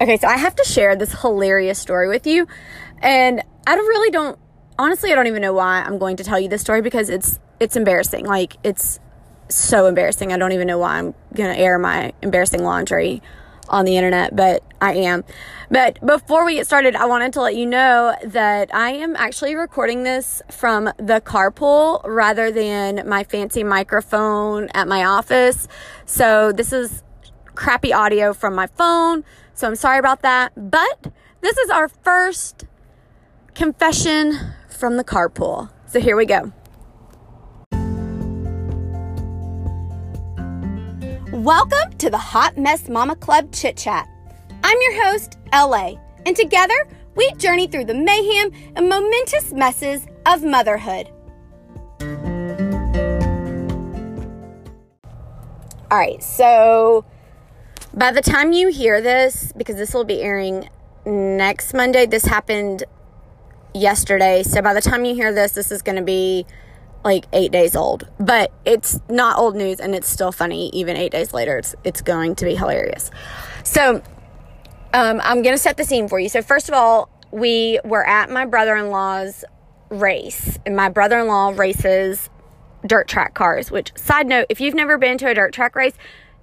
Okay, so I have to share this hilarious story with you. And I really don't honestly I don't even know why I'm going to tell you this story because it's it's embarrassing. Like it's so embarrassing. I don't even know why I'm going to air my embarrassing laundry on the internet, but I am. But before we get started, I wanted to let you know that I am actually recording this from the carpool rather than my fancy microphone at my office. So this is crappy audio from my phone. So I'm sorry about that. But this is our first confession from the carpool. So here we go. Welcome to the Hot Mess Mama Club Chit Chat. I'm your host, LA, and together we journey through the mayhem and momentous messes of motherhood. All right, so by the time you hear this, because this will be airing next Monday, this happened yesterday. So by the time you hear this, this is going to be like eight days old. But it's not old news and it's still funny. Even eight days later, it's, it's going to be hilarious. So um, I'm going to set the scene for you. So, first of all, we were at my brother in law's race, and my brother in law races dirt track cars, which, side note, if you've never been to a dirt track race,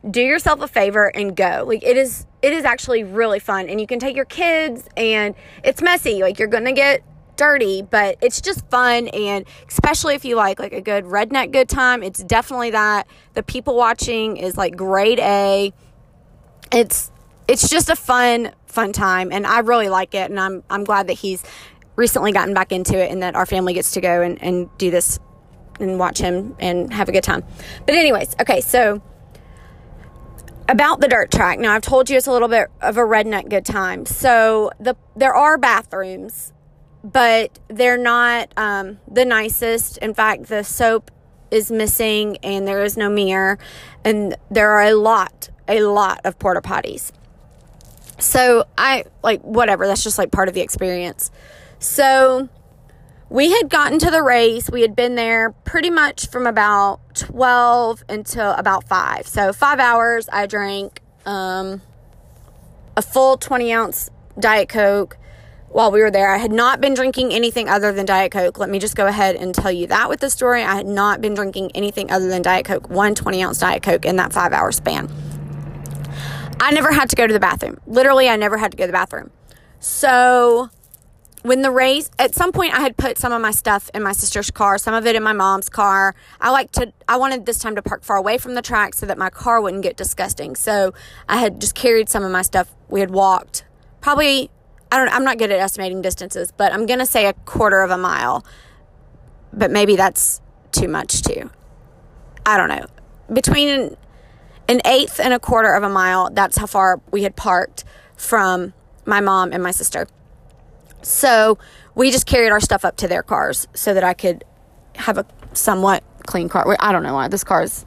do yourself a favor and go. Like it is it is actually really fun and you can take your kids and it's messy. Like you're going to get dirty, but it's just fun and especially if you like like a good redneck good time, it's definitely that. The people watching is like grade A. It's it's just a fun fun time and I really like it and I'm I'm glad that he's recently gotten back into it and that our family gets to go and, and do this and watch him and have a good time. But anyways, okay, so about the dirt track. Now I've told you it's a little bit of a redneck good time. So the there are bathrooms, but they're not um, the nicest. In fact, the soap is missing, and there is no mirror, and there are a lot, a lot of porta potties. So I like whatever. That's just like part of the experience. So we had gotten to the race. We had been there pretty much from about 12 until about 5. So, five hours, I drank um, a full 20 ounce Diet Coke while we were there. I had not been drinking anything other than Diet Coke. Let me just go ahead and tell you that with the story. I had not been drinking anything other than Diet Coke, one 20 ounce Diet Coke in that five hour span. I never had to go to the bathroom. Literally, I never had to go to the bathroom. So, when the race at some point i had put some of my stuff in my sister's car some of it in my mom's car. I like to i wanted this time to park far away from the track so that my car wouldn't get disgusting. So i had just carried some of my stuff. We had walked probably i don't i'm not good at estimating distances but i'm gonna say a quarter of a mile. But maybe that's too much too. I don't know. Between an eighth and a quarter of a mile that's how far we had parked from my mom and my sister so we just carried our stuff up to their cars so that I could have a somewhat clean car. I don't know why this car is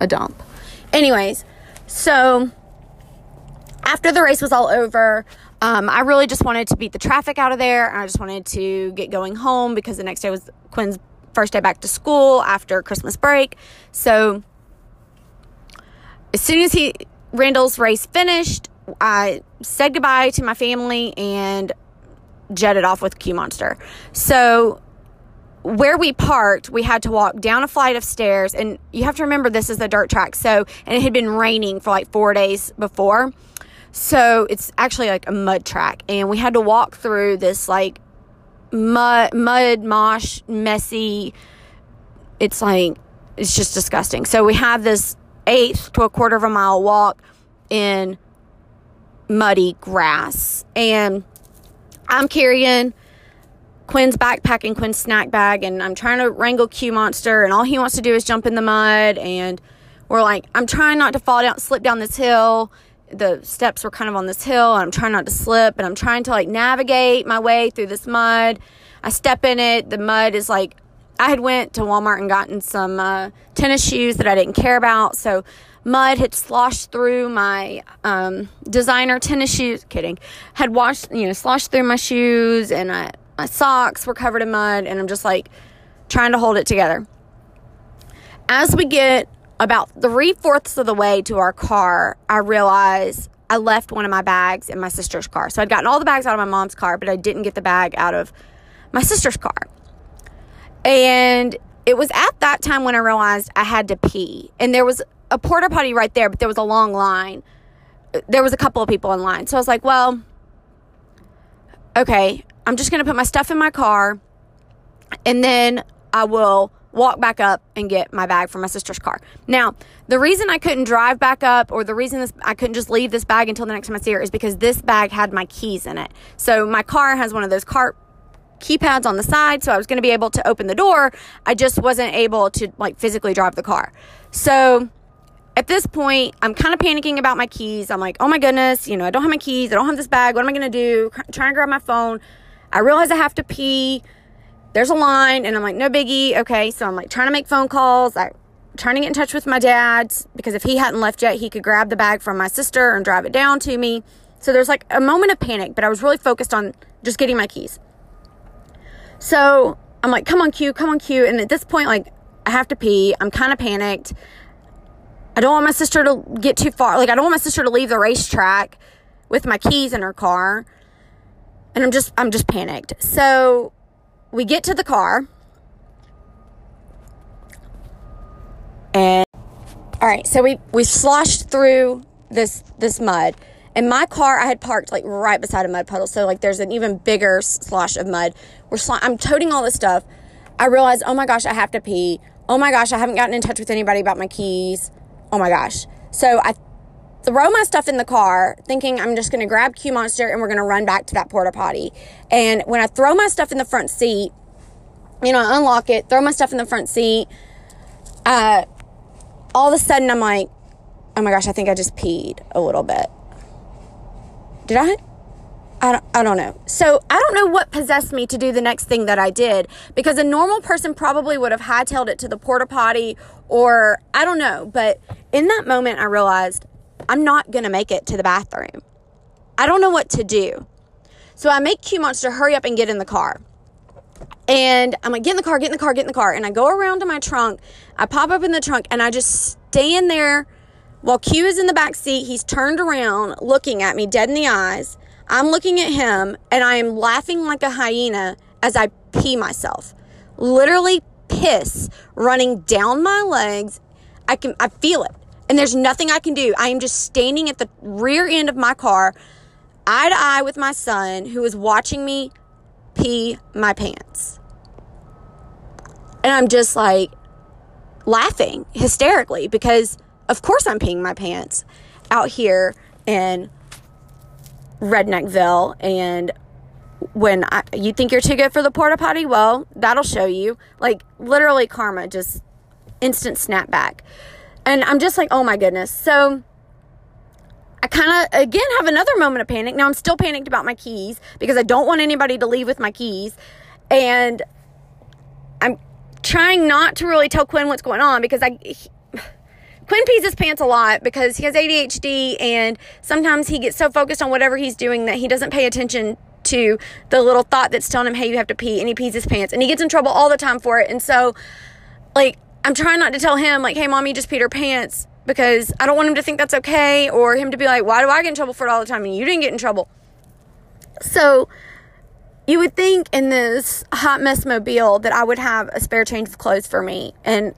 a dump. Anyways, so after the race was all over, um, I really just wanted to beat the traffic out of there. And I just wanted to get going home because the next day was Quinn's first day back to school after Christmas break. So as soon as he Randall's race finished, I said goodbye to my family and jetted off with Q Monster. So where we parked, we had to walk down a flight of stairs, and you have to remember this is the dirt track. So, and it had been raining for like four days before. So it's actually like a mud track, and we had to walk through this like mud, mud, mosh, messy. It's like it's just disgusting. So we have this eighth to a quarter of a mile walk in muddy grass, and I'm carrying Quinn's backpack and Quinn's snack bag, and I'm trying to wrangle Q Monster, and all he wants to do is jump in the mud. And we're like, I'm trying not to fall down, slip down this hill. The steps were kind of on this hill, and I'm trying not to slip, and I'm trying to like navigate my way through this mud. I step in it. The mud is like, I had went to Walmart and gotten some uh, tennis shoes that I didn't care about, so mud had sloshed through my um, designer tennis shoes. Kidding. Had washed, you know, sloshed through my shoes and I, my socks were covered in mud. And I'm just like trying to hold it together. As we get about three fourths of the way to our car, I realize I left one of my bags in my sister's car. So I'd gotten all the bags out of my mom's car, but I didn't get the bag out of my sister's car. And it was at that time when I realized I had to pee. And there was a porta potty right there, but there was a long line. There was a couple of people in line. So I was like, well, okay, I'm just going to put my stuff in my car and then I will walk back up and get my bag from my sister's car. Now, the reason I couldn't drive back up or the reason this, I couldn't just leave this bag until the next time I see her is because this bag had my keys in it. So my car has one of those car keypads on the side, so I was going to be able to open the door. I just wasn't able to like physically drive the car. So at this point, I'm kind of panicking about my keys. I'm like, oh my goodness, you know, I don't have my keys. I don't have this bag. What am I going to do? trying to grab my phone. I realize I have to pee there's a line and I'm like, no biggie. Okay. So I'm like trying to make phone calls. I trying to get in touch with my dad because if he hadn't left yet, he could grab the bag from my sister and drive it down to me. So there's like a moment of panic, but I was really focused on just getting my keys. So I'm like, come on, Q, come on, Q. And at this point, like, I have to pee. I'm kind of panicked. I don't want my sister to get too far. Like, I don't want my sister to leave the racetrack with my keys in her car. And I'm just, I'm just panicked. So we get to the car. And all right, so we we sloshed through this this mud. And my car, I had parked like right beside a mud puddle, so like there's an even bigger slosh of mud. We're sl- I'm toting all this stuff. I realize, oh my gosh, I have to pee. Oh my gosh, I haven't gotten in touch with anybody about my keys. Oh my gosh. So I throw my stuff in the car thinking I'm just going to grab Q Monster and we're going to run back to that porta potty. And when I throw my stuff in the front seat, you know, I unlock it, throw my stuff in the front seat, uh, all of a sudden I'm like, oh my gosh, I think I just peed a little bit. Did I? I don't, I don't know. So I don't know what possessed me to do the next thing that I did because a normal person probably would have hightailed it to the porta potty or I don't know. But in that moment, I realized I'm not going to make it to the bathroom. I don't know what to do. So I make Q Monster hurry up and get in the car. And I'm like, get in the car, get in the car, get in the car. And I go around to my trunk. I pop up in the trunk and I just stand there while Q is in the back seat. He's turned around looking at me dead in the eyes. I'm looking at him and I am laughing like a hyena as I pee myself. Literally piss running down my legs. I can I feel it and there's nothing I can do. I am just standing at the rear end of my car, eye to eye with my son, who is watching me pee my pants. And I'm just like laughing hysterically because, of course, I'm peeing my pants out here in Redneckville. And when I, you think you're too good for the porta potty, well, that'll show you. Like, literally, karma just instant snapback. And I'm just like, oh my goodness. So I kind of, again, have another moment of panic. Now I'm still panicked about my keys because I don't want anybody to leave with my keys. And I'm trying not to really tell Quinn what's going on because I. He, Quinn pees his pants a lot because he has ADHD and sometimes he gets so focused on whatever he's doing that he doesn't pay attention to the little thought that's telling him, hey, you have to pee, and he pees his pants and he gets in trouble all the time for it. And so, like, I'm trying not to tell him, like, hey, mommy just peed her pants because I don't want him to think that's okay or him to be like, why do I get in trouble for it all the time and you didn't get in trouble? So you would think in this hot mess mobile that I would have a spare change of clothes for me. And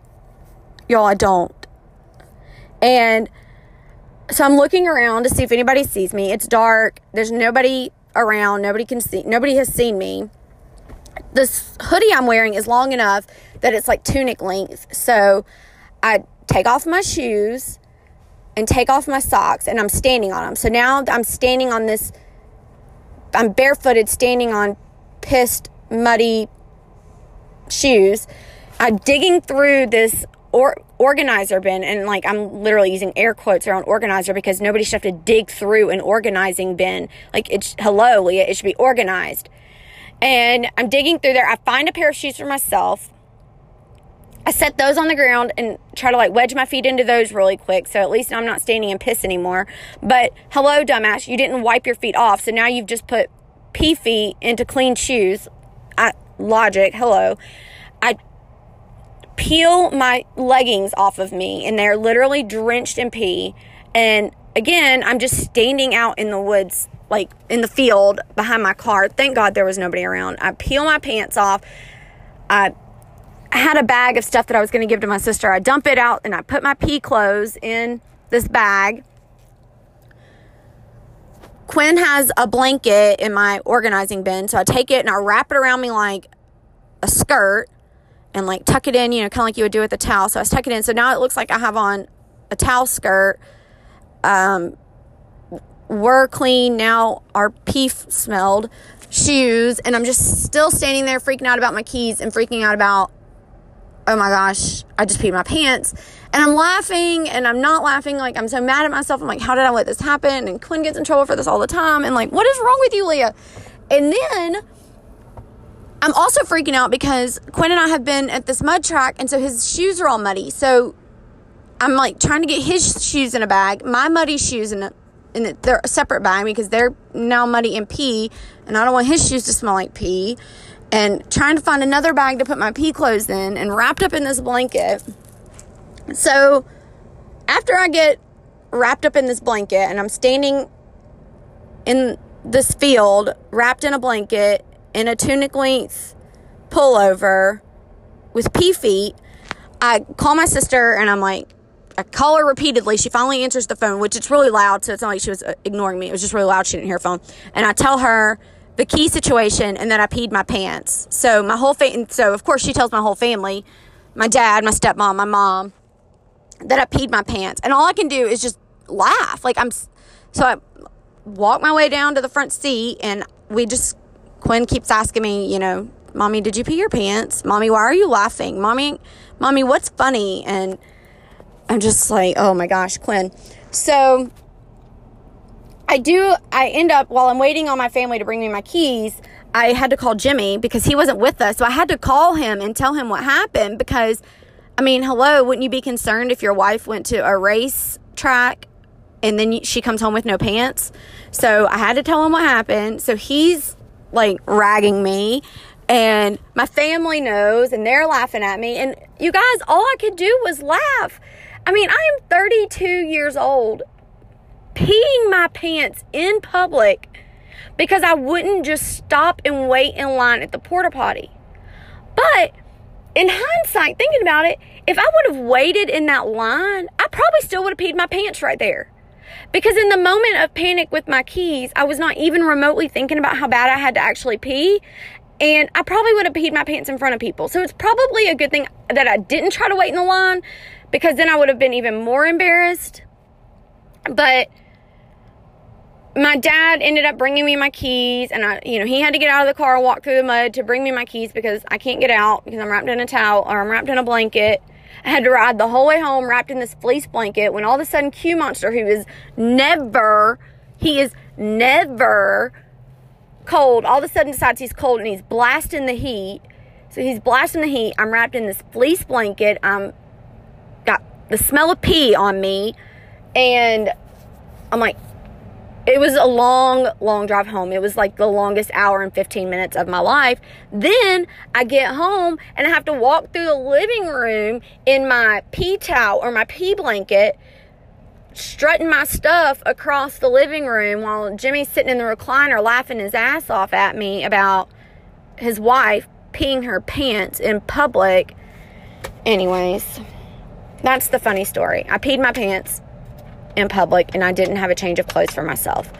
y'all, I don't. And so I'm looking around to see if anybody sees me. It's dark. There's nobody around. Nobody can see. Nobody has seen me. This hoodie I'm wearing is long enough that it's like tunic length. So I take off my shoes and take off my socks and I'm standing on them. So now I'm standing on this, I'm barefooted standing on pissed, muddy shoes. I'm digging through this or, organizer bin and like I'm literally using air quotes around organizer because nobody should have to dig through an organizing bin. Like it's hello, Leah, it should be organized. And I'm digging through there. I find a pair of shoes for myself. I set those on the ground and try to like wedge my feet into those really quick. So at least I'm not standing in piss anymore. But hello, dumbass, you didn't wipe your feet off. So now you've just put pee feet into clean shoes. I, logic, hello. Peel my leggings off of me and they're literally drenched in pee. And again, I'm just standing out in the woods, like in the field behind my car. Thank God there was nobody around. I peel my pants off. I had a bag of stuff that I was going to give to my sister. I dump it out and I put my pee clothes in this bag. Quinn has a blanket in my organizing bin, so I take it and I wrap it around me like a skirt and like tuck it in, you know, kind of like you would do with a towel. So I tuck it in. So now it looks like I have on a towel skirt. Um, we're clean now. Our pee smelled shoes, and I'm just still standing there freaking out about my keys and freaking out about oh my gosh, I just peed my pants. And I'm laughing and I'm not laughing. Like, I'm so mad at myself. I'm like, how did I let this happen? And Quinn gets in trouble for this all the time. And like, what is wrong with you, Leah? And then I'm also freaking out because Quinn and I have been at this mud track. And so his shoes are all muddy. So I'm like trying to get his shoes in a bag, my muddy shoes in a, in a, they're a separate bag because they're now muddy and pee. And I don't want his shoes to smell like pee and trying to find another bag to put my pee clothes in and wrapped up in this blanket. So after I get wrapped up in this blanket and I'm standing in this field wrapped in a blanket in a tunic length pullover with pee feet, I call my sister and I'm like, I call her repeatedly. She finally answers the phone, which it's really loud, so it's not like she was uh, ignoring me. It was just really loud. She didn't hear her phone. And I tell her the key situation and then I peed my pants. So my whole family, so of course she tells my whole family, my dad, my stepmom, my mom, that I peed my pants. And all I can do is just laugh. Like I'm, so I walk my way down to the front seat and we just, Quinn keeps asking me, you know, mommy, did you pee your pants? Mommy, why are you laughing? Mommy, mommy, what's funny? And I'm just like, oh my gosh, Quinn. So I do, I end up, while I'm waiting on my family to bring me my keys, I had to call Jimmy because he wasn't with us. So I had to call him and tell him what happened because, I mean, hello, wouldn't you be concerned if your wife went to a race track and then she comes home with no pants? So I had to tell him what happened. So he's like ragging me and my family knows and they're laughing at me. And you guys, all I could do was laugh. I mean, I am 32 years old peeing my pants in public because I wouldn't just stop and wait in line at the porta potty. But in hindsight, thinking about it, if I would have waited in that line, I probably still would have peed my pants right there. Because in the moment of panic with my keys, I was not even remotely thinking about how bad I had to actually pee. And I probably would have peed my pants in front of people. So it's probably a good thing that I didn't try to wait in the line because then I would have been even more embarrassed. But my dad ended up bringing me my keys and I, you know, he had to get out of the car and walk through the mud to bring me my keys because I can't get out because I'm wrapped in a towel or I'm wrapped in a blanket. I had to ride the whole way home wrapped in this fleece blanket when all of a sudden Q Monster, who is never, he is never cold, all of a sudden decides he's cold and he's blasting the heat. So he's blasting the heat. I'm wrapped in this fleece blanket. I'm got the smell of pee on me. And I'm like, it was a long, long drive home. It was like the longest hour and 15 minutes of my life. Then I get home and I have to walk through the living room in my pee towel or my pee blanket, strutting my stuff across the living room while Jimmy's sitting in the recliner laughing his ass off at me about his wife peeing her pants in public. Anyways, that's the funny story. I peed my pants in public and I didn't have a change of clothes for myself.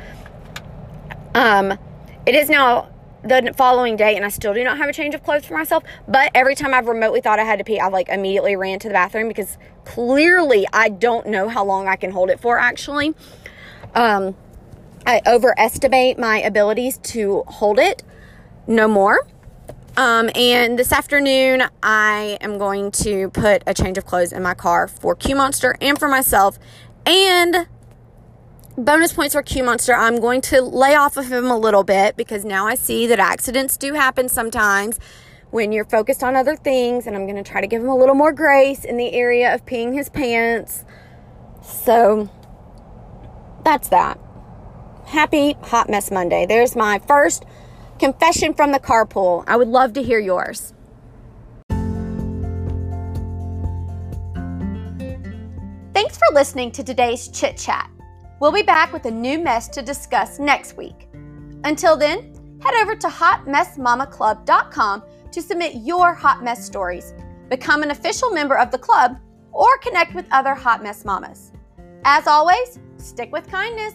Um, it is now the following day and I still do not have a change of clothes for myself. But every time I've remotely thought I had to pee, I've like immediately ran to the bathroom because clearly I don't know how long I can hold it for actually. Um, I overestimate my abilities to hold it no more. Um, and this afternoon, I am going to put a change of clothes in my car for Q Monster and for myself and bonus points for Q Monster. I'm going to lay off of him a little bit because now I see that accidents do happen sometimes when you're focused on other things. And I'm going to try to give him a little more grace in the area of peeing his pants. So that's that. Happy Hot Mess Monday. There's my first confession from the carpool. I would love to hear yours. For listening to today's Chit Chat. We'll be back with a new mess to discuss next week. Until then, head over to hotmessmamaclub.com to submit your hot mess stories, become an official member of the club, or connect with other hot mess mamas. As always, stick with kindness.